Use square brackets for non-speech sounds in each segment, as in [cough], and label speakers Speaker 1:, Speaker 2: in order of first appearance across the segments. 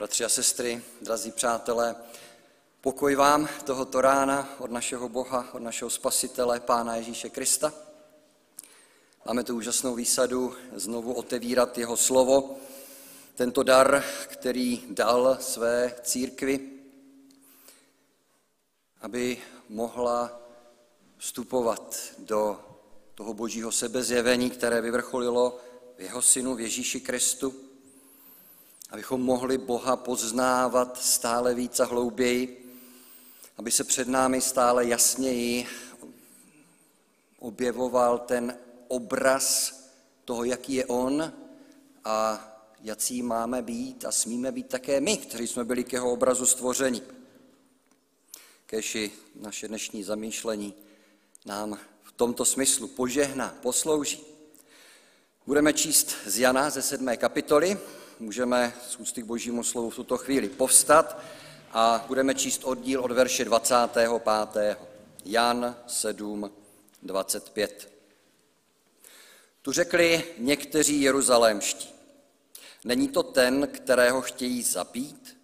Speaker 1: Bratři a sestry, drazí přátelé, pokoj vám tohoto rána od našeho Boha, od našeho Spasitele, Pána Ježíše Krista. Máme tu úžasnou výsadu znovu otevírat jeho slovo, tento dar, který dal své církvi, aby mohla vstupovat do toho božího sebezjevení, které vyvrcholilo v jeho synu v Ježíši Kristu, abychom mohli Boha poznávat stále víc a hlouběji, aby se před námi stále jasněji objevoval ten obraz toho, jaký je On a jací máme být a smíme být také my, kteří jsme byli k jeho obrazu stvořeni. Keši naše dnešní zamýšlení nám v tomto smyslu požehná, poslouží. Budeme číst z Jana ze sedmé kapitoly, můžeme z ústy k božímu slovu v tuto chvíli povstat a budeme číst oddíl od verše 25. Jan 7, 25. Tu řekli někteří jeruzalémští. Není to ten, kterého chtějí zabít?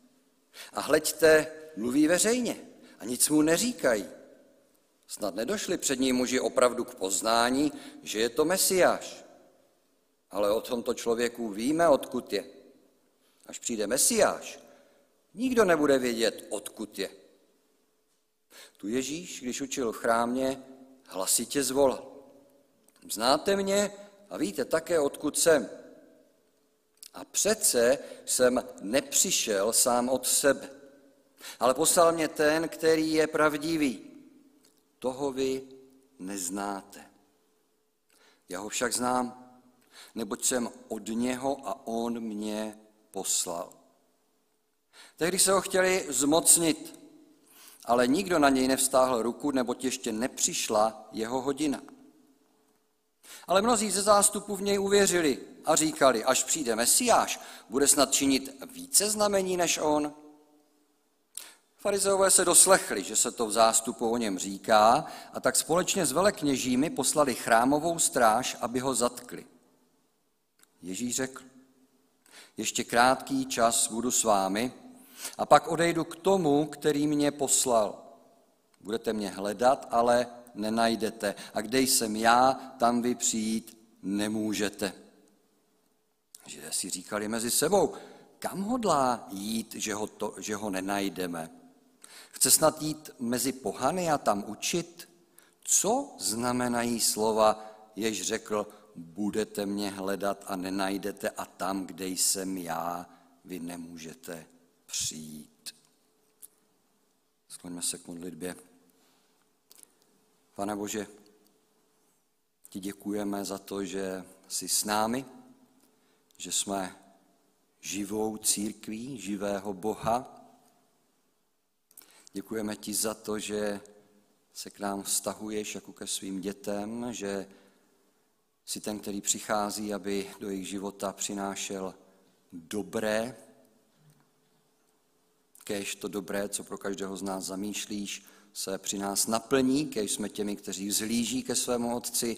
Speaker 1: A hleďte, mluví veřejně a nic mu neříkají. Snad nedošli před ní muži opravdu k poznání, že je to Mesiáš. Ale o tomto člověku víme, odkud je. Až přijde Mesiáš, nikdo nebude vědět, odkud je. Tu Ježíš, když učil v chrámě, hlasitě zvolal. Znáte mě a víte také, odkud jsem. A přece jsem nepřišel sám od sebe, ale poslal mě ten, který je pravdivý. Toho vy neznáte. Já ho však znám, neboť jsem od něho a on mě poslal. Tehdy se ho chtěli zmocnit, ale nikdo na něj nevstáhl ruku, neboť ještě nepřišla jeho hodina. Ale mnozí ze zástupu v něj uvěřili a říkali, až přijde Mesiáš, bude snad činit více znamení než on. Farizeové se doslechli, že se to v zástupu o něm říká, a tak společně s velekněžími poslali chrámovou stráž, aby ho zatkli. Ježíš řekl, ještě krátký čas budu s vámi a pak odejdu k tomu, který mě poslal. Budete mě hledat, ale nenajdete. A kde jsem já, tam vy přijít nemůžete. Židé si říkali mezi sebou, kam hodlá jít, že ho, to, že ho nenajdeme? Chce snad jít mezi pohany a tam učit? Co znamenají slova, jež řekl, budete mě hledat a nenajdete a tam, kde jsem já, vy nemůžete přijít. Skloňme se k modlitbě. Pane Bože, ti děkujeme za to, že jsi s námi, že jsme živou církví, živého Boha. Děkujeme ti za to, že se k nám vztahuješ jako ke svým dětem, že jsi ten, který přichází, aby do jejich života přinášel dobré, kež to dobré, co pro každého z nás zamýšlíš, se při nás naplní, kež jsme těmi, kteří vzhlíží ke svému Otci,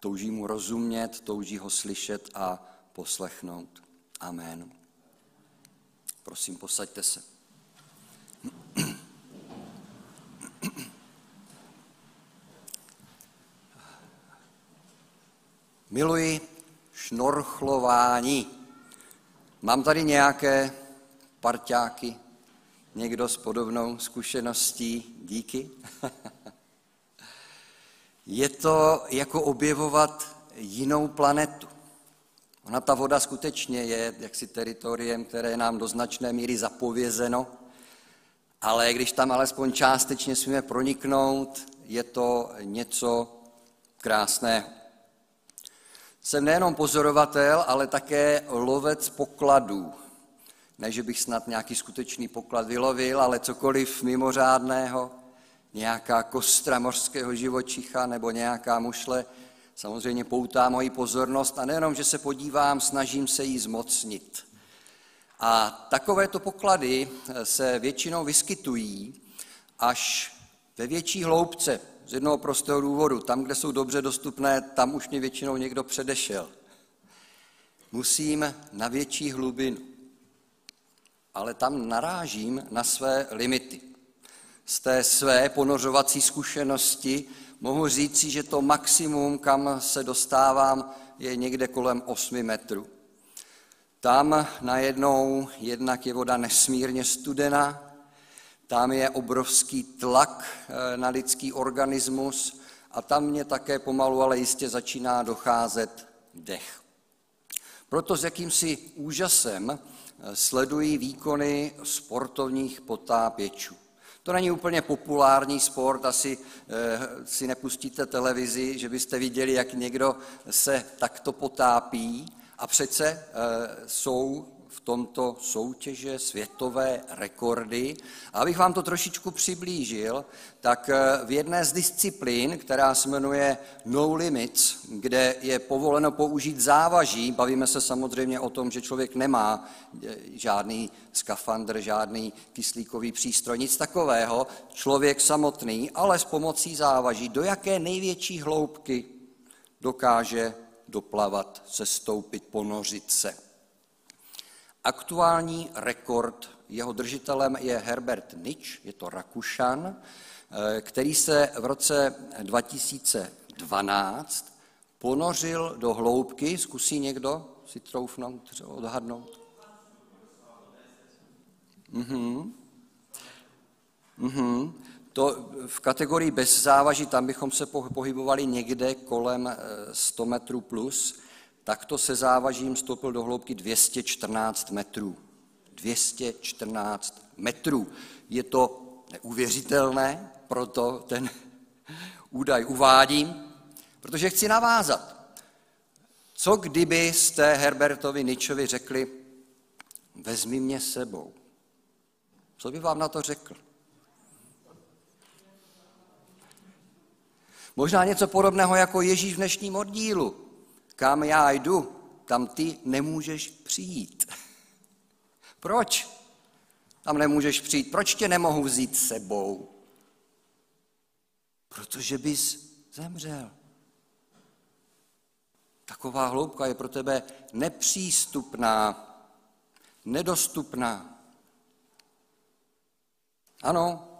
Speaker 1: touží mu rozumět, touží ho slyšet a poslechnout. Amen. Prosím, posaďte se. Miluji šnorchlování. Mám tady nějaké parťáky, někdo s podobnou zkušeností, díky. [laughs] Je to jako objevovat jinou planetu. Ona ta voda skutečně je jaksi teritoriem, které je nám do značné míry zapovězeno, ale když tam alespoň částečně smíme proniknout, je to něco krásného. Jsem nejenom pozorovatel, ale také lovec pokladů. Ne, že bych snad nějaký skutečný poklad vylovil, ale cokoliv mimořádného, nějaká kostra mořského živočicha nebo nějaká mušle, samozřejmě poutá moji pozornost a nejenom, že se podívám, snažím se jí zmocnit. A takovéto poklady se většinou vyskytují až ve větší hloubce, jednoho prostého důvodu. Tam, kde jsou dobře dostupné, tam už mě většinou někdo předešel. Musím na větší hlubinu. ale tam narážím na své limity. Z té své ponořovací zkušenosti mohu říci, že to maximum, kam se dostávám, je někde kolem 8 metrů. Tam najednou jednak je voda nesmírně studená, tam je obrovský tlak eh, na lidský organismus a tam mě také pomalu, ale jistě začíná docházet dech. Proto s jakýmsi úžasem eh, sledují výkony sportovních potápěčů. To není úplně populární sport, asi e, si nepustíte televizi, že byste viděli, jak někdo se takto potápí. A přece jsou v tomto soutěže světové rekordy. A abych vám to trošičku přiblížil, tak eh, v jedné z disciplín, která se jmenuje No Limits, kde je povoleno použít závaží, bavíme se samozřejmě o tom, že člověk nemá eh, žádný skafandr, žádný kyslíkový přístroj, nic takového, člověk samotný, ale s pomocí závaží, do jaké největší hloubky dokáže doplavat, sestoupit, ponořit se. Aktuální rekord, jeho držitelem je Herbert Nitsch, je to Rakušan, eh, který se v roce 2012 ponořil do hloubky, zkusí někdo si troufnout, odhadnout? Mhm. Mhm. To v kategorii bez závaží, tam bychom se pohybovali někde kolem 100 eh, metrů plus, Takto se závažím stoupil do hloubky 214 metrů. 214 metrů. Je to neuvěřitelné, proto ten [laughs] údaj uvádím, protože chci navázat. Co kdybyste Herbertovi Ničovi řekli, vezmi mě sebou? Co by vám na to řekl? Možná něco podobného jako Ježíš v dnešním oddílu. Kam já jdu, tam ty nemůžeš přijít. Proč? Tam nemůžeš přijít. Proč tě nemohu vzít sebou? Protože bys zemřel. Taková hloubka je pro tebe nepřístupná, nedostupná. Ano,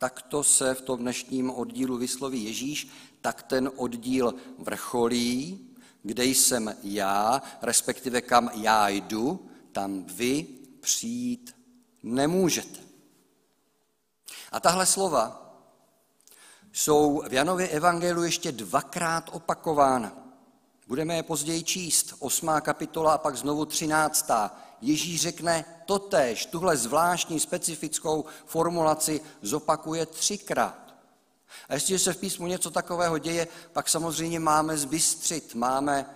Speaker 1: takto se v tom dnešním oddílu vysloví Ježíš, tak ten oddíl vrcholí, kde jsem já, respektive kam já jdu, tam vy přijít nemůžete. A tahle slova jsou v Janově evangeliu ještě dvakrát opakována. Budeme je později číst, osmá kapitola a pak znovu třináctá. Ježíš řekne totéž, tuhle zvláštní specifickou formulaci zopakuje třikrát. A jestliže se v písmu něco takového děje, pak samozřejmě máme zbystřit, máme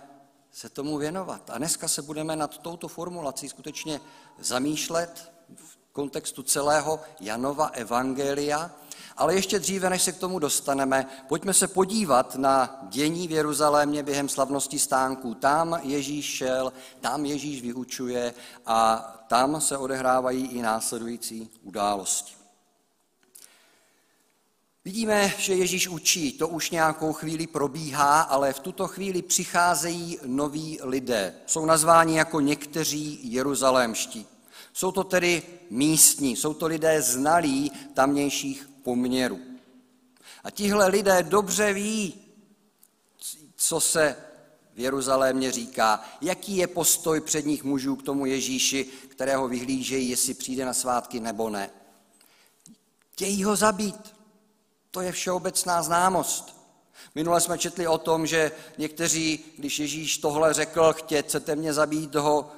Speaker 1: se tomu věnovat. A dneska se budeme nad touto formulací skutečně zamýšlet v kontextu celého Janova Evangelia. Ale ještě dříve, než se k tomu dostaneme, pojďme se podívat na dění v Jeruzalémě během slavnosti stánků. Tam Ježíš šel, tam Ježíš vyučuje a tam se odehrávají i následující události. Vidíme, že Ježíš učí, to už nějakou chvíli probíhá, ale v tuto chvíli přicházejí noví lidé. Jsou nazváni jako někteří jeruzalémští. Jsou to tedy místní, jsou to lidé znalí tamnějších poměrů. A tihle lidé dobře ví, co se v Jeruzalémě říká, jaký je postoj předních mužů k tomu Ježíši, kterého vyhlížejí, jestli přijde na svátky nebo ne. Chtějí ho zabít. To je všeobecná známost. Minule jsme četli o tom, že někteří, když Ježíš tohle řekl, chcete mě zabít, ho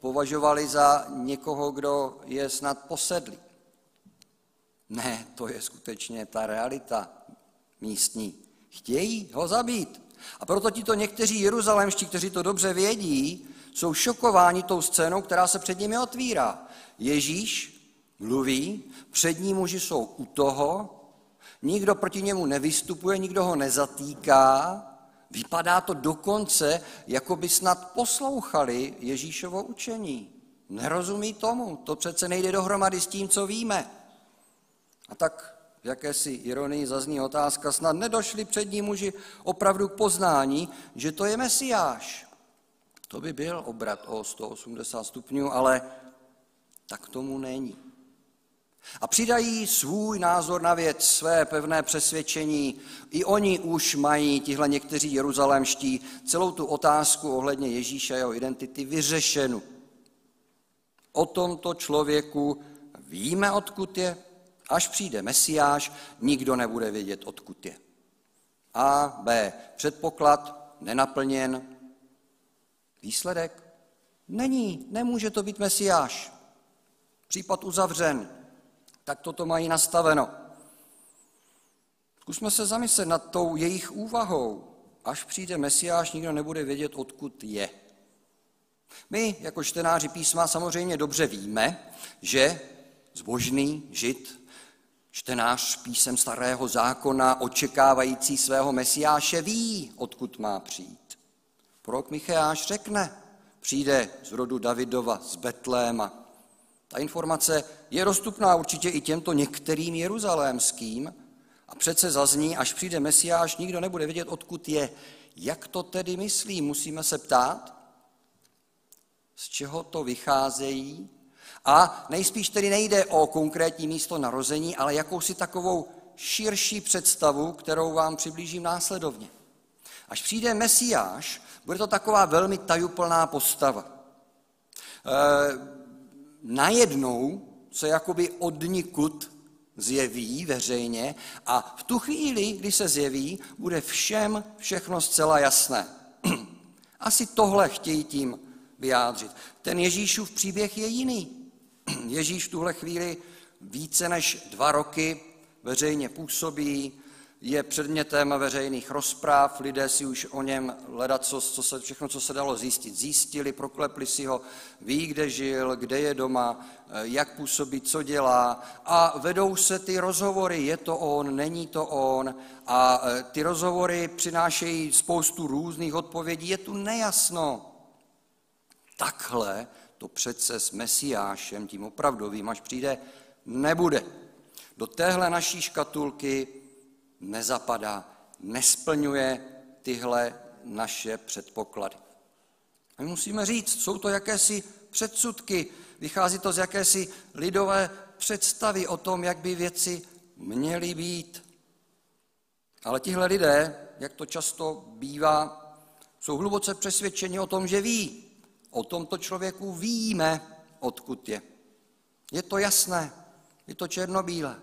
Speaker 1: považovali za někoho, kdo je snad posedlý. Ne, to je skutečně ta realita místní. Chtějí ho zabít. A proto tito někteří jeruzalémští, kteří to dobře vědí, jsou šokováni tou scénou, která se před nimi otvírá. Ježíš mluví, přední muži jsou u toho, nikdo proti němu nevystupuje, nikdo ho nezatýká. Vypadá to dokonce, jako by snad poslouchali Ježíšovo učení. Nerozumí tomu, to přece nejde dohromady s tím, co víme. A tak v jakési ironii zazní otázka, snad nedošli přední muži opravdu k poznání, že to je Mesiáš. To by byl obrat o 180 stupňů, ale Tak tomu není. A přidají svůj názor na věc, své pevné přesvědčení. I oni už mají, tihle někteří jeruzalémští, celou tu otázku ohledně Ježíše a jeho identity vyřešenu. O tomto člověku víme, odkud je, až přijde Mesiáš, nikdo nebude vědět, odkud je. A, B. Předpoklad nenaplněn. Výsledek? Není, nemůže to být Mesiáš. Případ uzavřen. Tak toto mají nastaveno. Zkusme se zamyslet nad tou jejich úvahou. Až přijde Mesiáš, nikdo nebude vědět, odkud je. My, jako čtenáři písma, samozřejmě dobře víme, že zbožný žid, čtenář písem starého zákona, očekávající svého Mesiáše, ví, odkud má přijít. Prorok Micheáš řekne, přijde z rodu Davidova, z Betléma, ta informace je dostupná určitě i těmto některým jeruzalémským a přece zazní, až přijde Mesiáš, nikdo nebude vědět, odkud je. Jak to tedy myslí, musíme se ptát? Z čeho to vycházejí? A nejspíš tedy nejde o konkrétní místo narození, ale jakousi takovou širší představu, kterou vám přiblížím následovně. Až přijde Mesiáš, bude to taková velmi tajuplná postava. E, najednou se jakoby odnikud zjeví veřejně a v tu chvíli, kdy se zjeví, bude všem všechno zcela jasné. [clears throat] Asi tohle chtějí tím vyjádřit. Ten Ježíšův příběh je jiný. [clears throat] Ježíš v tuhle chvíli více než dva roky veřejně působí, je předmětem veřejných rozpráv, lidé si už o něm hledat, co, co se, všechno, co se dalo zjistit, zjistili, proklepli si ho, ví, kde žil, kde je doma, eh, jak působí, co dělá a vedou se ty rozhovory, je to on, není to on a eh, ty rozhovory přinášejí spoustu různých odpovědí, je tu nejasno. Takhle to přece s Mesiášem, tím opravdovým, až přijde, nebude. Do téhle naší škatulky nezapadá, nesplňuje tyhle naše předpoklady. A my musíme říct, jsou to jakési předsudky, vychází to z jakési lidové představy o tom, jak by věci měly být. Ale tihle lidé, jak to často bývá, jsou hluboce přesvědčeni o tom, že ví. O tomto člověku víme, odkud je. Je to jasné, je to černobílé.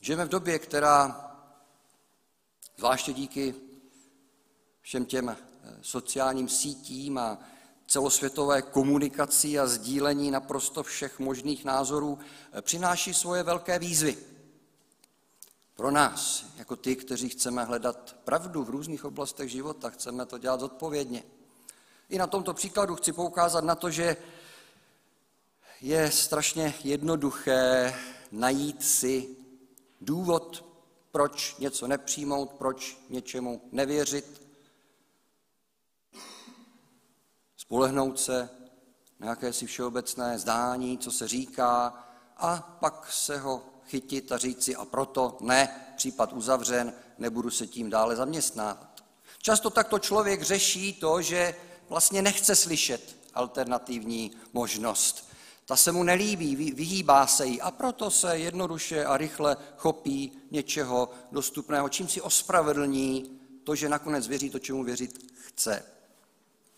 Speaker 1: Žijeme v době, která, zvláště díky všem těm eh, sociálním sítím a celosvětové komunikaci a sdílení naprosto všech možných názorů, eh, přináší svoje velké výzvy. Pro nás, jako ty, kteří chceme hledat pravdu v různých oblastech života, chceme to dělat zodpovědně. I na tomto příkladu chci poukázat na to, že je strašně jednoduché najít si důvod, proč něco nepřijmout, proč něčemu nevěřit, spolehnout se na jakési všeobecné zdání, co se říká, a pak se ho chytit a říci a proto ne, případ uzavřen, nebudu se tím dále zaměstnávat. Často takto člověk řeší to, že vlastně nechce slyšet alternativní možnost. Ta se mu nelíbí, vyhýbá se jí a proto se jednoduše a rychle chopí něčeho dostupného, čím si ospravedlní to, že nakonec věří to, čemu věřit chce.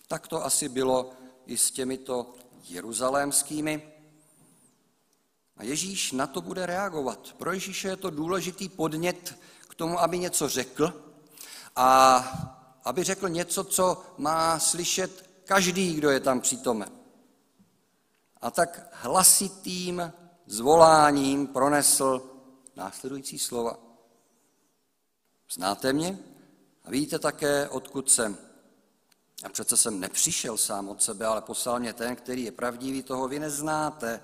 Speaker 1: Tak to asi bylo i s těmito jeruzalémskými. A Ježíš na to bude reagovat. Pro Ježíše je to důležitý podnět k tomu, aby něco řekl a aby řekl něco, co má slyšet každý, kdo je tam přítomen a tak hlasitým zvoláním pronesl následující slova. Znáte mě a víte také, odkud jsem. A přece jsem nepřišel sám od sebe, ale poslal mě ten, který je pravdivý, toho vy neznáte.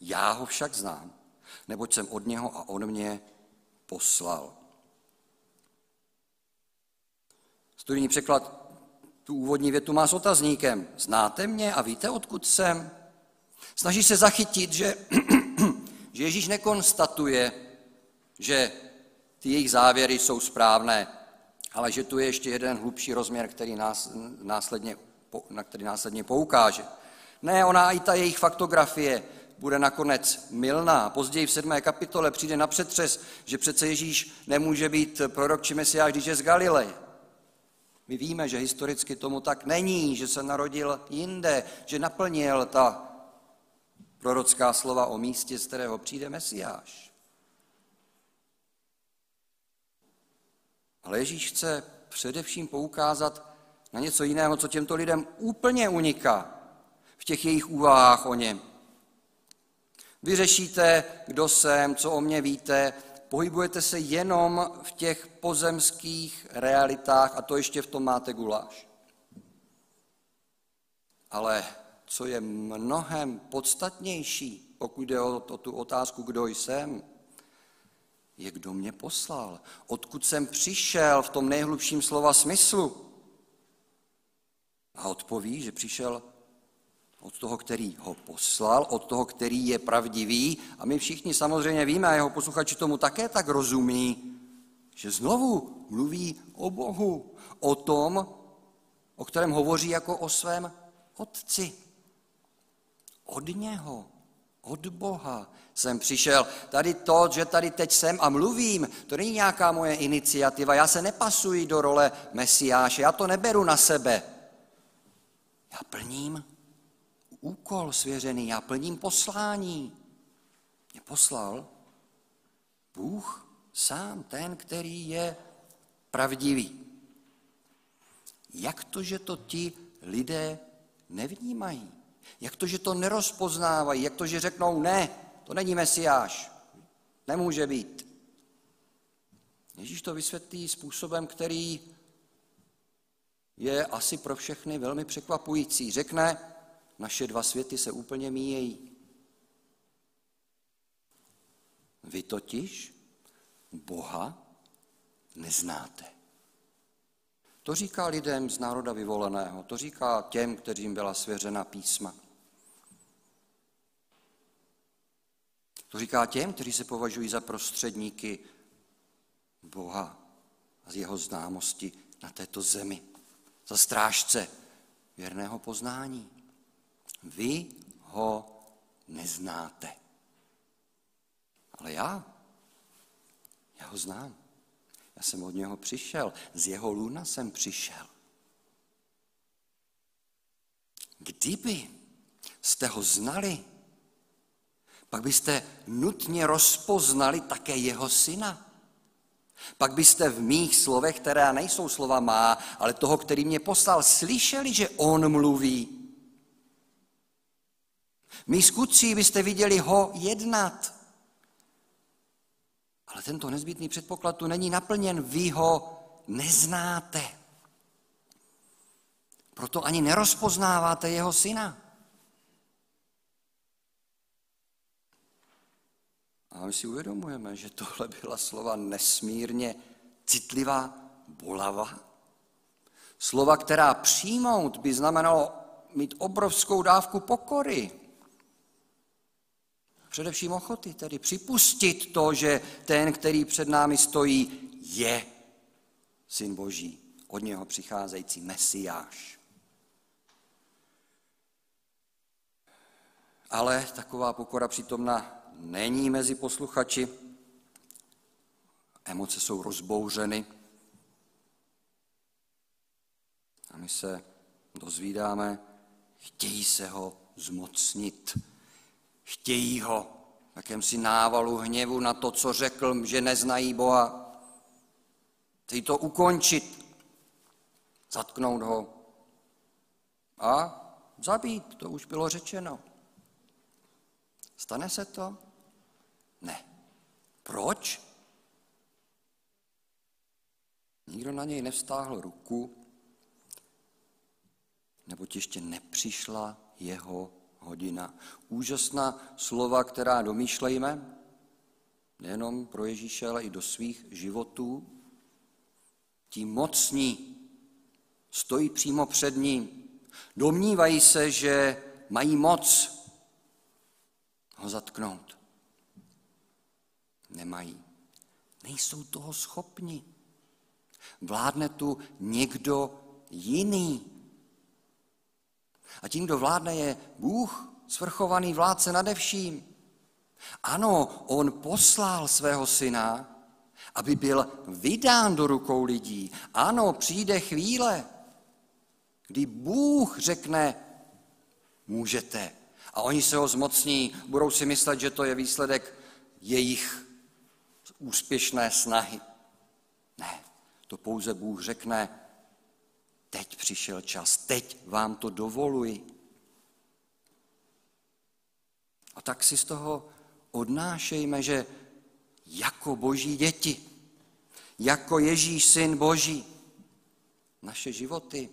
Speaker 1: Já ho však znám, neboť jsem od něho a on mě poslal. Studijní překlad tu úvodní větu má s otazníkem. Znáte mě a víte, odkud jsem? Snaží se zachytit, že, [clears throat] že Ježíš nekonstatuje, že ty jejich závěry jsou správné, ale že tu je ještě jeden hlubší rozměr, který nás následně na který následně poukáže. Ne, ona i ta jejich faktografie bude nakonec milná. Později v sedmé kapitole přijde na přetřes, že přece Ježíš nemůže být prorok či mesiáš, když je z Galileje. My víme, že historicky tomu tak není, že se narodil jinde, že naplnil ta prorocká slova o místě, z kterého přijde Mesiáš. Ale Ježíš chce především poukázat na něco jiného, co těmto lidem úplně uniká v těch jejich úvahách o něm. Vy řešíte, kdo jsem, co o mě víte, pohybujete se jenom v těch pozemských realitách a to ještě v tom máte guláš. Ale co je mnohem podstatnější, pokud jde o, o tu otázku, kdo jsem, je, kdo mě poslal, odkud jsem přišel v tom nejhlubším slova smyslu. A odpoví, že přišel od toho, který ho poslal, od toho, který je pravdivý. A my všichni samozřejmě víme, a jeho posluchači tomu také tak rozumí, že znovu mluví o Bohu, o tom, o kterém hovoří jako o svém otci. Od něho, od Boha jsem přišel. Tady to, že tady teď jsem a mluvím, to není nějaká moje iniciativa. Já se nepasuji do role Mesiáše, já to neberu na sebe. Já plním úkol svěřený, já plním poslání. Mě poslal Bůh sám, ten, který je pravdivý. Jak to, že to ti lidé nevnímají? Jak to, že to nerozpoznávají? Jak to, že řeknou ne, to není mesiáš, nemůže být? Ježíš to vysvětlí způsobem, který je asi pro všechny velmi překvapující. Řekne, naše dva světy se úplně míjejí. Vy totiž Boha neznáte. To říká lidem z národa vyvoleného, to říká těm, kterým byla svěřena písma. To říká těm, kteří se považují za prostředníky Boha a z jeho známosti na této zemi, za strážce věrného poznání. Vy ho neznáte. Ale já, já ho znám. Já jsem od něho přišel, z jeho luna jsem přišel. Kdyby jste ho znali, pak byste nutně rozpoznali také jeho syna. Pak byste v mých slovech, která nejsou slova má, ale toho, který mě poslal, slyšeli, že on mluví. Mí skutcí byste viděli ho jednat. Ale tento nezbytný předpoklad tu není naplněn, vy ho neznáte. Proto ani nerozpoznáváte jeho syna. A my si uvědomujeme, že tohle byla slova nesmírně citlivá, bolava. Slova, která přijmout by znamenalo mít obrovskou dávku pokory. Především ochoty, tedy připustit to, že ten, který před námi stojí, je syn Boží, od něho přicházející Mesiáš. Ale taková pokora přítomna není mezi posluchači. Emoce jsou rozbouřeny. A my se dozvídáme, chtějí se ho zmocnit. Chtějí ho v jakémsi návalu hněvu na to, co řekl, že neznají Boha. Chtějí to ukončit, zatknout ho a zabít, to už bylo řečeno. Stane se to? Ne. Proč? Nikdo na něj nevstáhl ruku, nebo ještě nepřišla jeho hodina. Úžasná slova, která domýšlejme, nejenom pro Ježíše, ale i do svých životů. Ti mocní stojí přímo před ním. Domnívají se, že mají moc ho zatknout. Nemají. Nejsou toho schopni. Vládne tu někdo jiný. A tím, kdo vládne, je Bůh, svrchovaný vládce nade vším. Ano, on poslal svého syna, aby byl vydán do rukou lidí. Ano, přijde chvíle, kdy Bůh řekne, můžete. A oni se ho zmocní, budou si myslet, že to je výsledek jejich úspěšné snahy. Ne, to pouze Bůh řekne, teď přišel čas, teď vám to dovoluji. A tak si z toho odnášejme, že jako boží děti, jako Ježíš syn boží, naše životy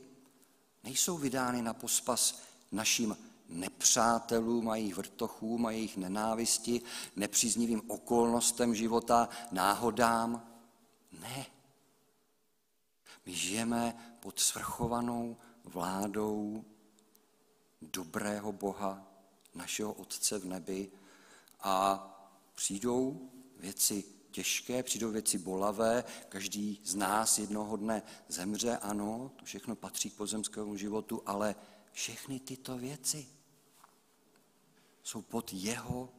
Speaker 1: nejsou vydány na pospas našim nepřátelům a jejich vrtochům a jejich nenávisti, nepříznivým okolnostem života, náhodám. Ne. My žijeme pod svrchovanou vládou dobrého Boha, našeho Otce v nebi a přijdou věci těžké, přijdou věci bolavé, každý z nás jednoho dne zemře, ano, to všechno patří k pozemskému životu, ale všechny tyto věci jsou pod jeho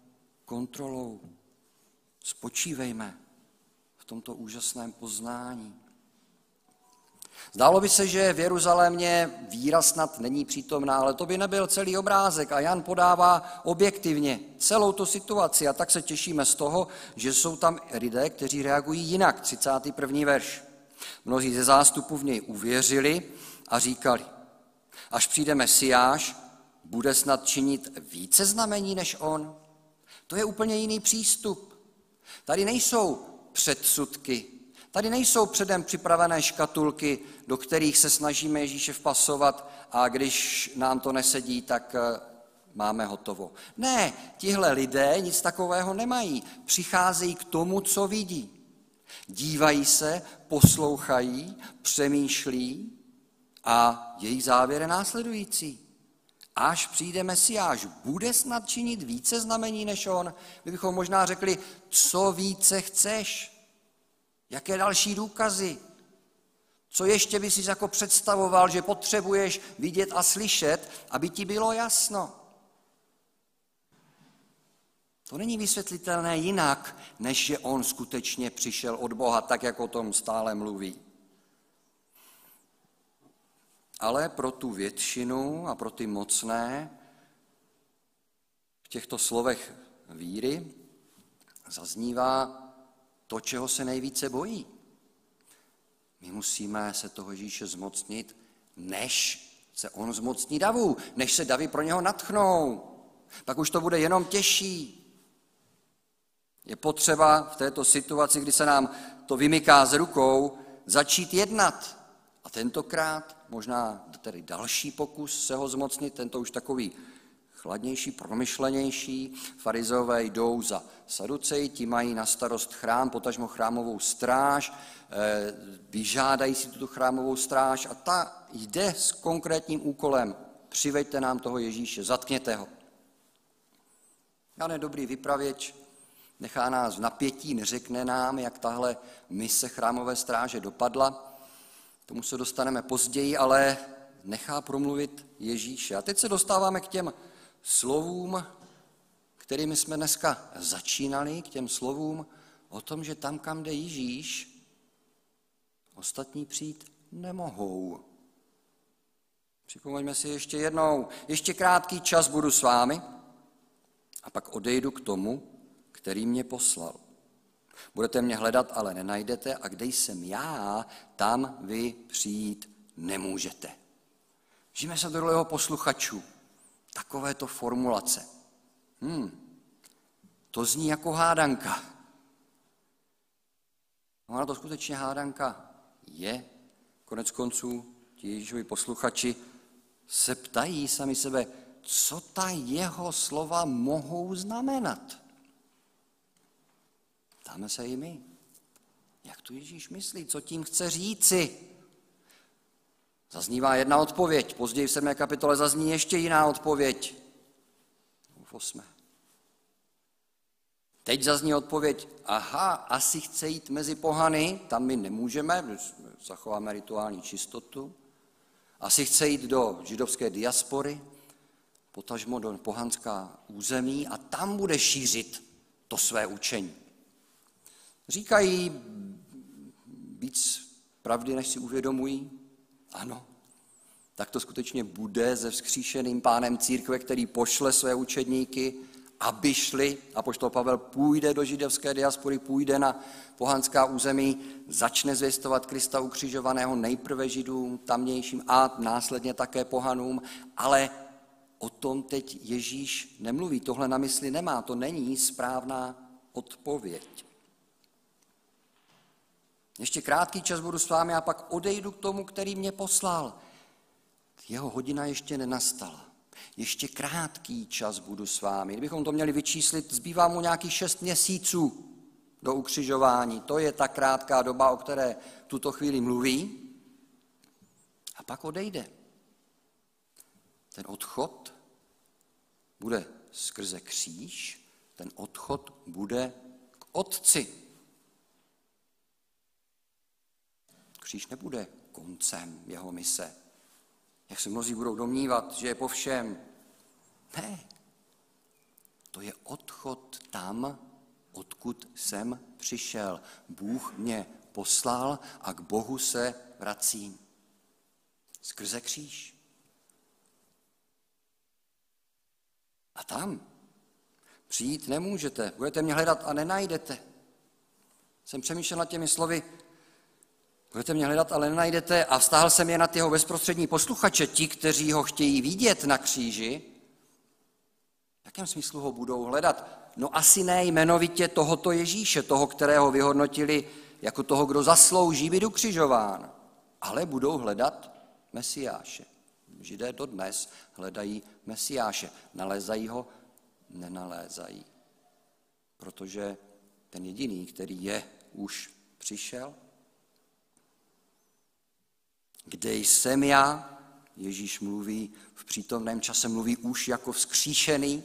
Speaker 1: kontrolou. Spočívejme v tomto úžasném poznání. Zdálo by se, že v Jeruzalémě víra snad není přítomná, ale to by nebyl celý obrázek a Jan podává objektivně celou tu situaci a tak se těšíme z toho, že jsou tam lidé, kteří reagují jinak. 31. verš. Mnozí ze zástupu v něj uvěřili a říkali, až přijde Mesiáš, bude snad činit více znamení než on. To je úplně jiný přístup. Tady nejsou předsudky, Tady nejsou předem připravené škatulky, do kterých se snažíme Ježíše vpasovat a když nám to nesedí, tak eh, máme hotovo. Ne, tihle lidé nic takového nemají. Přicházejí k tomu, co vidí. Dívají se, poslouchají, přemýšlí a jejich závěr je následující. Až přijde Mesiáš, bude snad činit více znamení než on? My bychom možná řekli, co více chceš? Jaké další důkazy? Co ještě bys si jako představoval, že potřebuješ vidět a slyšet, aby ti bylo jasno? To není vysvětlitelné jinak, než že on skutečně přišel od Boha, tak jak o tom stále mluví. Ale pro tu většinu a pro ty mocné v těchto slovech víry zaznívá to, čeho se nejvíce bojí. My musíme se toho Ježíše zmocnit, než se on zmocní davu, než se davy pro něho natchnou. Pak už to bude jenom těžší. Je potřeba v této situaci, kdy se nám to vymyká z rukou, začít jednat. A tentokrát možná tedy další pokus se ho zmocnit, tento už takový chladnější, promyšlenější. Farizové jdou za saduceji, ti mají na starost chrám, potažmo chrámovou stráž, eh, vyžádají si tuto chrámovou stráž a ta jde s konkrétním úkolem. Přiveďte nám toho Ježíše, zatkněte ho. Jan dobrý vypravěč, nechá nás v napětí, neřekne nám, jak tahle mise chrámové stráže dopadla. Tomu se dostaneme později, ale nechá promluvit Ježíše. A teď se dostáváme k těm slovům, kterými jsme dneska začínali, k těm slovům o tom, že tam, kam jde Ježíš, ostatní přijít nemohou. Připomeňme si ještě jednou, ještě krátký čas budu s vámi a pak odejdu k tomu, který mě poslal. Budete mě hledat, ale nenajdete a kde jsem já, tam vy přijít nemůžete. Žijeme se do posluchačů. Takovéto formulace. Hmm, to zní jako hádanka. Ona to skutečně hádanka je. Konec konců ti Ježíšovi posluchači se ptají sami sebe, co ta jeho slova mohou znamenat. Ptáme se i my. Jak to Ježíš myslí? Co tím chce říci? Zaznívá jedna odpověď, později v 7. kapitole zazní ještě jiná odpověď. V 8. Teď zazní odpověď, aha, asi chce jít mezi pohany, tam my nemůžeme, zachováme rituální čistotu. Asi chce jít do židovské diaspory, potažmo do pohanská území a tam bude šířit to své učení. Říkají víc pravdy, než si uvědomují? Ano. Tak to skutečně bude se vzkříšeným pánem církve, který pošle své učedníky, aby šli, a poštol Pavel půjde do židovské diaspory, půjde na pohanská území, začne zvěstovat Krista ukřižovaného nejprve židům, tamnějším a následně také pohanům, ale o tom teď Ježíš nemluví, tohle na mysli nemá, to není správná odpověď. Ještě krátký čas budu s vámi a pak odejdu k tomu, který mě poslal. Jeho hodina ještě nenastala. Ještě krátký čas budu s vámi. Kdybychom to měli vyčíslit, zbývá mu nějakých šest měsíců do ukřižování. To je ta krátká doba, o které tuto chvíli mluví. A pak odejde. Ten odchod bude skrze kříž, ten odchod bude k otci. Kříž nebude koncem jeho mise. Jak se mnozí budou domnívat, že je po všem. Ne. To je odchod tam, odkud jsem přišel. Bůh mě poslal a k Bohu se vracím. Skrze kříž. A tam přijít nemůžete. Budete mě hledat a nenajdete. Jsem přemýšlel nad těmi slovy, budete mě hledat, ale nenajdete. A vztahl jsem je na jeho bezprostřední posluchače, ti, kteří ho chtějí vidět na kříži. V jakém smyslu ho budou hledat? No asi ne jmenovitě tohoto Ježíše, toho, kterého vyhodnotili jako toho, kdo zaslouží být ukřižován. Ale budou hledat Mesiáše. Židé dodnes hledají Mesiáše. Nalézají ho? Nenalézají. Protože ten jediný, který je, už přišel. Kde jsem já? Ježíš mluví, v přítomném čase mluví už jako vzkříšený.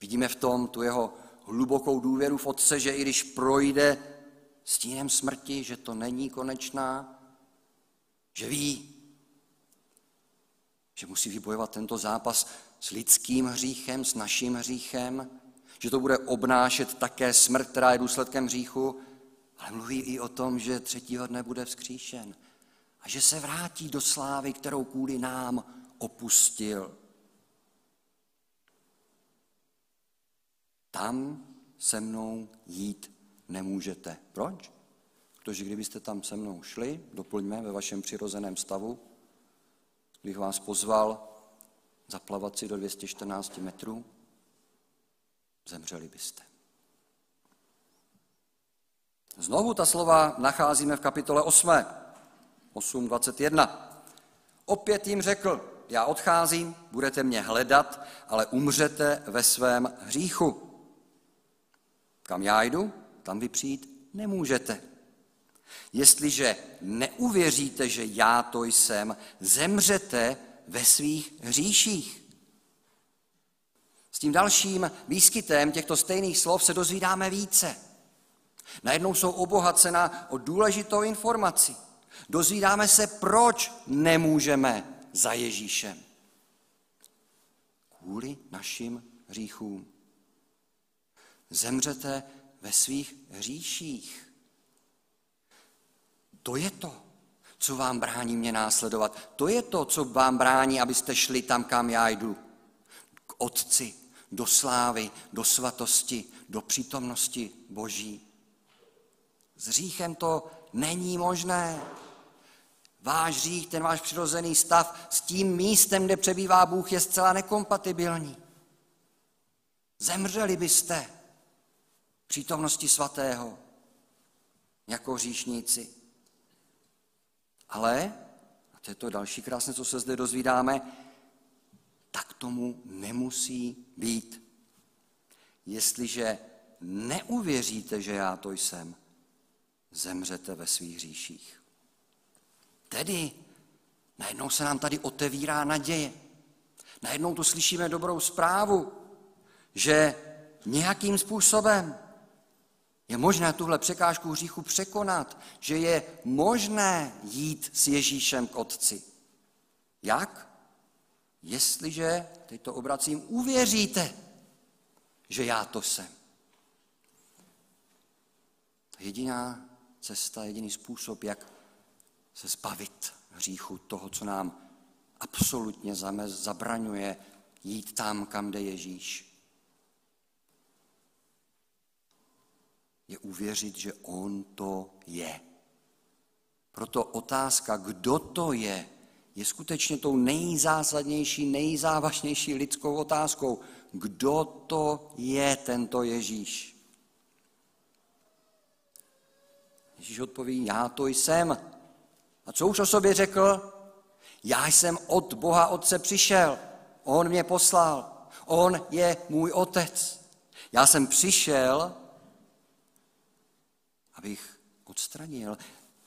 Speaker 1: Vidíme v tom tu jeho hlubokou důvěru v Otce, že i když projde stínem smrti, že to není konečná, že ví, že musí vybojovat tento zápas s lidským hříchem, s naším hříchem, že to bude obnášet také smrt, která je důsledkem hříchu, ale mluví i o tom, že třetího dne bude vzkříšen a že se vrátí do slávy, kterou kvůli nám opustil. Tam se mnou jít nemůžete. Proč? Protože kdybyste tam se mnou šli, doplňme ve vašem přirozeném stavu, bych vás pozval zaplavat si do 214 metrů, zemřeli byste. Znovu ta slova nacházíme v kapitole 8, 8.21. Opět jim řekl, já odcházím, budete mě hledat, ale umřete ve svém hříchu. Kam já jdu, tam vy přijít nemůžete. Jestliže neuvěříte, že já to jsem, zemřete ve svých hříších. S tím dalším výskytem těchto stejných slov se dozvídáme více. Najednou jsou obohacena o důležitou informaci. Dozvídáme se, proč nemůžeme za Ježíšem. Kvůli našim hříchům. Zemřete ve svých hříších. To je to, co vám brání mě následovat. To je to, co vám brání, abyste šli tam, kam já jdu. K Otci, do slávy, do svatosti, do přítomnosti Boží. S hříchem to není možné. Váš hřích, ten váš přirozený stav s tím místem, kde přebývá Bůh, je zcela nekompatibilní. Zemřeli byste přítomnosti svatého jako hříšníci. Ale, a to je to další krásné, co se zde dozvídáme, tak tomu nemusí být. Jestliže neuvěříte, že já to jsem, zemřete ve svých hříších. Tedy najednou se nám tady otevírá naděje. Najednou tu slyšíme dobrou zprávu, že nějakým způsobem je možné tuhle překážku hříchu překonat, že je možné jít s Ježíšem k Otci. Jak? jestliže, teď to obracím, uvěříte, že já to jsem. Jediná cesta, jediný způsob, jak se zbavit hříchu, toho, co nám absolutně zabraňuje jít tam, kam jde Ježíš, je uvěřit, že On to je. Proto otázka, kdo to je, je skutečně tou nejzásadnější, nejzávažnější lidskou otázkou. Kdo to je tento Ježíš? Ježíš odpoví, já to jsem. A co už o sobě řekl? Já jsem od Boha Otce přišel. On mě poslal. On je můj otec. Já jsem přišel, abych odstranil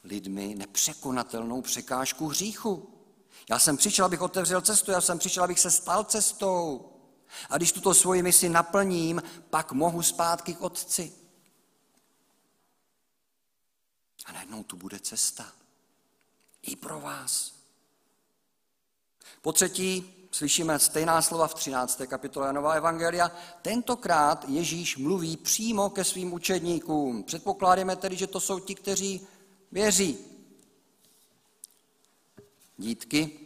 Speaker 1: lidmi nepřekonatelnou překážku hříchu. Já jsem přišel, abych otevřel cestu, já jsem přišel, abych se stal cestou. A když tuto svoji misi naplním, pak mohu zpátky k Otci. A najednou tu bude cesta. I pro vás. Po třetí slyšíme stejná slova v 13. kapitole Nová Evangelia. Tentokrát Ježíš mluví přímo ke svým učedníkům. Předpokládáme tedy, že to jsou ti, kteří věří. Dítky,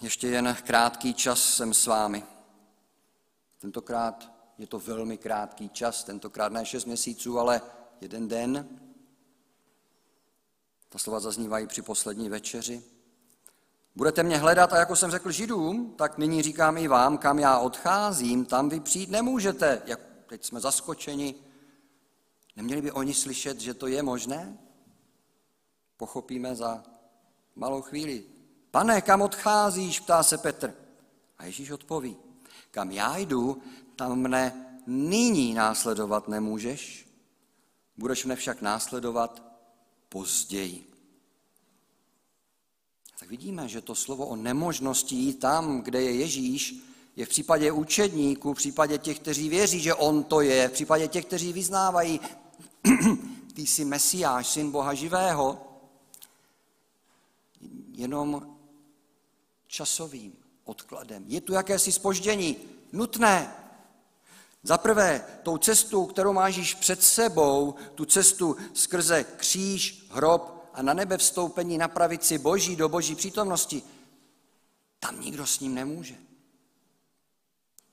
Speaker 1: ještě jen krátký čas jsem s vámi. Tentokrát je to velmi krátký čas, tentokrát ne šest měsíců, ale jeden den. Ta slova zaznívají při poslední večeři. Budete mě hledat a jako jsem řekl židům, tak nyní říkám i vám, kam já odcházím, tam vy přijít nemůžete. Jak teď jsme zaskočeni. Neměli by oni slyšet, že to je možné? Pochopíme za malou chvíli. Pane, kam odcházíš, ptá se Petr. A Ježíš odpoví, kam já jdu, tam mne nyní následovat nemůžeš, budeš mne však následovat později. Tak vidíme, že to slovo o nemožnosti jít tam, kde je Ježíš, je v případě učedníků, v případě těch, kteří věří, že On to je, v případě těch, kteří vyznávají, [clears throat] ty jsi Mesiáš, syn Boha živého, jenom časovým odkladem. Je tu jakési spoždění, nutné. Za prvé, tou cestou, kterou máš již před sebou, tu cestu skrze kříž, hrob a na nebe vstoupení na pravici Boží do Boží přítomnosti, tam nikdo s ním nemůže.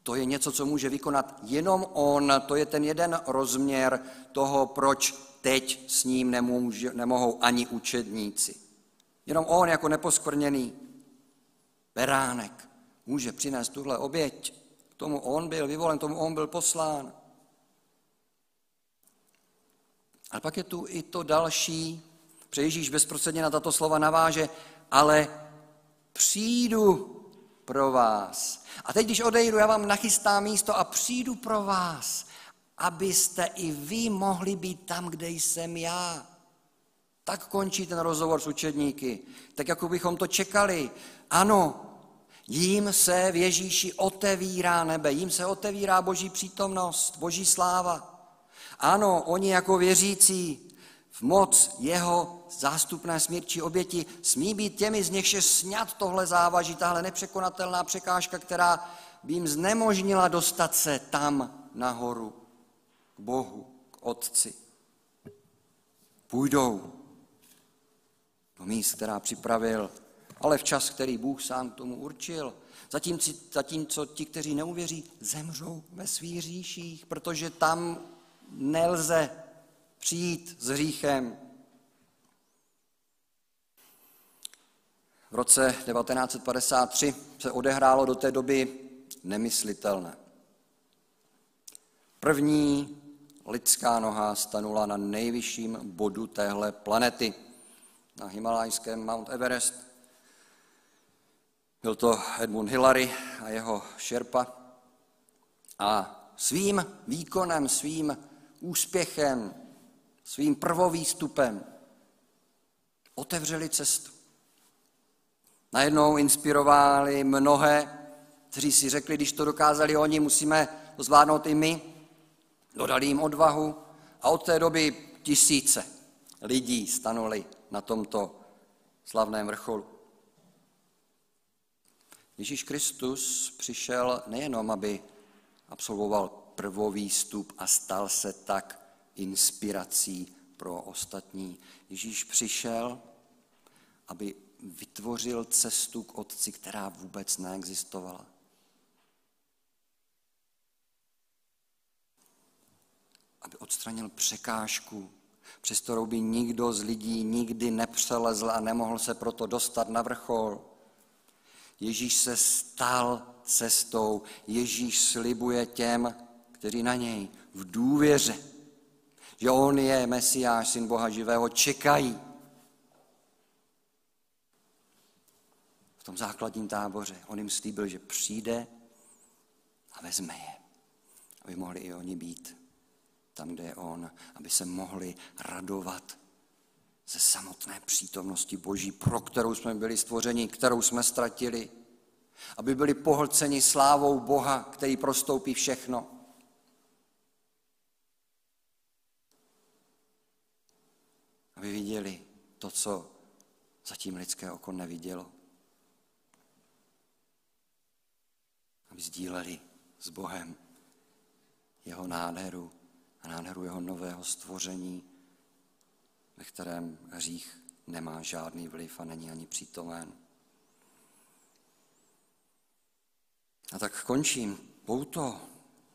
Speaker 1: To je něco, co může vykonat jenom on, to je ten jeden rozměr toho, proč teď s ním nemůže, nemohou ani učedníci. Jenom on jako neposkvrněný beránek může přinést tuhle oběť. Tomu on byl vyvolen, tomu on byl poslán. A pak je tu i to další, protože Ježíš bezprostředně na tato slova naváže, ale přijdu pro vás. A teď, když odejdu, já vám nachystám místo a přijdu pro vás, abyste i vy mohli být tam, kde jsem já. Tak končí ten rozhovor s učedníky. Tak jako bychom to čekali. Ano, jím se v Ježíši otevírá nebe, jím se otevírá boží přítomnost, boží sláva. Ano, oni jako věřící v moc jeho zástupné smírčí oběti smí být těmi, z nichž je sňat tohle závaží, tahle nepřekonatelná překážka, která by jim znemožnila dostat se tam nahoru, k Bohu, k Otci. Půjdou do míst, která připravil, ale v čas, který Bůh sám tomu určil. Zatímco, zatímco ti, kteří neuvěří, zemřou ve svých říších, protože tam nelze přijít s hříchem. V roce 1953 se odehrálo do té doby nemyslitelné. První lidská noha stanula na nejvyšším bodu téhle planety – na himalajském Mount Everest. Byl to Edmund Hillary a jeho šerpa. A svým výkonem, svým úspěchem, svým prvovýstupem otevřeli cestu. Najednou inspirovali mnohé, kteří si řekli, když to dokázali oni, musíme to zvládnout i my. Dodali jim odvahu a od té doby tisíce lidí stanuli na tomto slavném vrcholu. Ježíš Kristus přišel nejenom, aby absolvoval prvovýstup a stal se tak inspirací pro ostatní. Ježíš přišel, aby vytvořil cestu k Otci, která vůbec neexistovala. Aby odstranil překážku, přes kterou by nikdo z lidí nikdy nepřelezl a nemohl se proto dostat na vrchol. Ježíš se stal cestou, Ježíš slibuje těm, kteří na něj v důvěře, že on je Mesiáš, syn Boha živého, čekají. V tom základním táboře on jim slíbil, že přijde a vezme je, aby mohli i oni být tam, kde je on, aby se mohli radovat ze samotné přítomnosti Boží, pro kterou jsme byli stvořeni, kterou jsme ztratili. Aby byli pohlceni slávou Boha, který prostoupí všechno. Aby viděli to, co zatím lidské oko nevidělo. Aby sdíleli s Bohem jeho nádheru a nádheru jeho nového stvoření, ve kterém hřích nemá žádný vliv a není ani přítomen. A tak končím pouto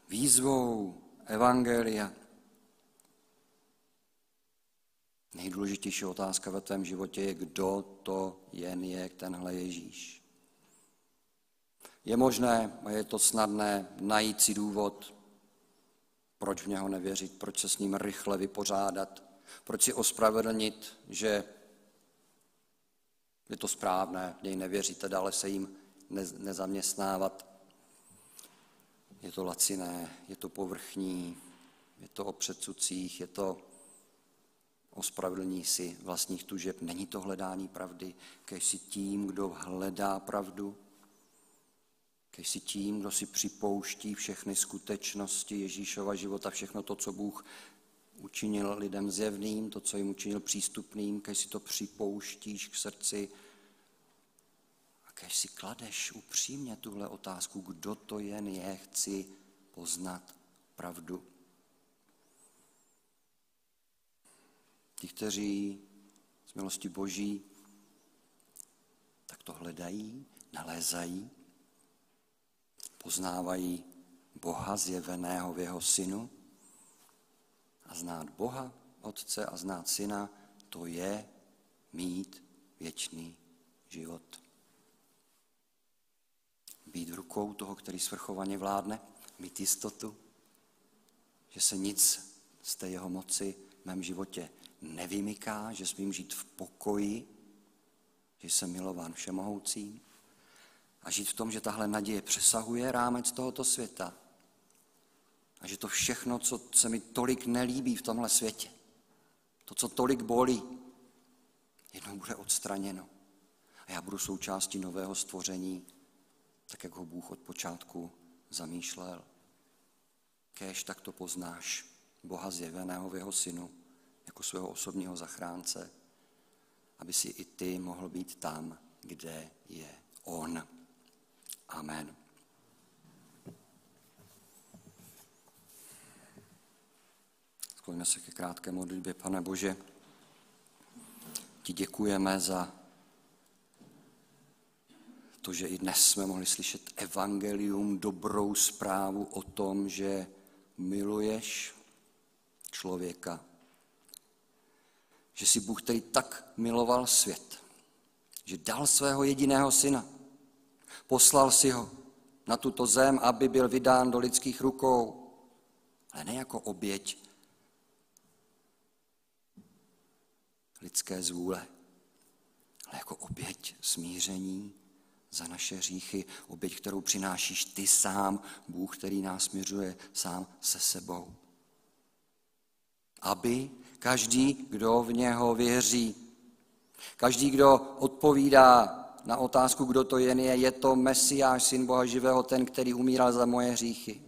Speaker 1: výzvou Evangelia. Nejdůležitější otázka ve tvém životě je, kdo to jen je tenhle Ježíš. Je možné a je to snadné najít si důvod, proč v něho nevěřit, proč se s ním rychle vypořádat, proč si ospravedlnit, že je to správné, něj nevěříte, dále se jim nezaměstnávat. Je to laciné, je to povrchní, je to o předsudcích, je to o spravedlní si vlastních tužeb. Není to hledání pravdy, kež si tím, kdo hledá pravdu, kež si tím, kdo si připouští všechny skutečnosti Ježíšova života, všechno to, co Bůh učinil lidem zjevným, to, co jim učinil přístupným, kež si to připouštíš k srdci a kež si kladeš upřímně tuhle otázku, kdo to jen je, chci poznat pravdu. Ti, kteří z milosti Boží tak to hledají, nalézají, poznávají Boha zjeveného v jeho synu a znát Boha, Otce a znát Syna, to je mít věčný život. Být v rukou toho, který svrchovaně vládne, mít jistotu, že se nic z té jeho moci v mém životě nevymyká, že smím žít v pokoji, že jsem milován všemohoucím a žít v tom, že tahle naděje přesahuje rámec tohoto světa a že to všechno, co se mi tolik nelíbí v tomhle světě, to, co tolik bolí, jednou bude odstraněno. A já budu součástí nového stvoření, tak jak ho Bůh od počátku zamýšlel. Kéž tak to poznáš Boha zjeveného v jeho synu jako svého osobního zachránce, aby si i ty mohl být tam, kde je On. Amen. Skloňme se ke krátké modlitbě, pane Bože. Ti děkujeme za to, že i dnes jsme mohli slyšet evangelium, dobrou zprávu o tom, že miluješ člověka. Že jsi Bůh, který tak miloval svět, že dal svého jediného syna. Poslal si ho na tuto zem, aby byl vydán do lidských rukou, ale ne jako oběť lidské zvůle, ale jako oběť smíření za naše hříchy, oběť, kterou přinášíš ty sám, Bůh, který nás směřuje sám se sebou. Aby každý, kdo v něho věří, každý, kdo odpovídá na otázku, kdo to jen je, je to Mesiáš, syn Boha živého, ten, který umíral za moje hříchy.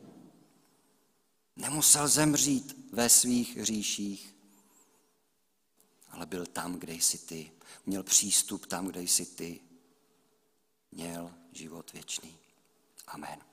Speaker 1: Nemusel zemřít ve svých hříších, ale byl tam, kde jsi ty. Měl přístup tam, kde jsi ty. měl život věčný. Amen.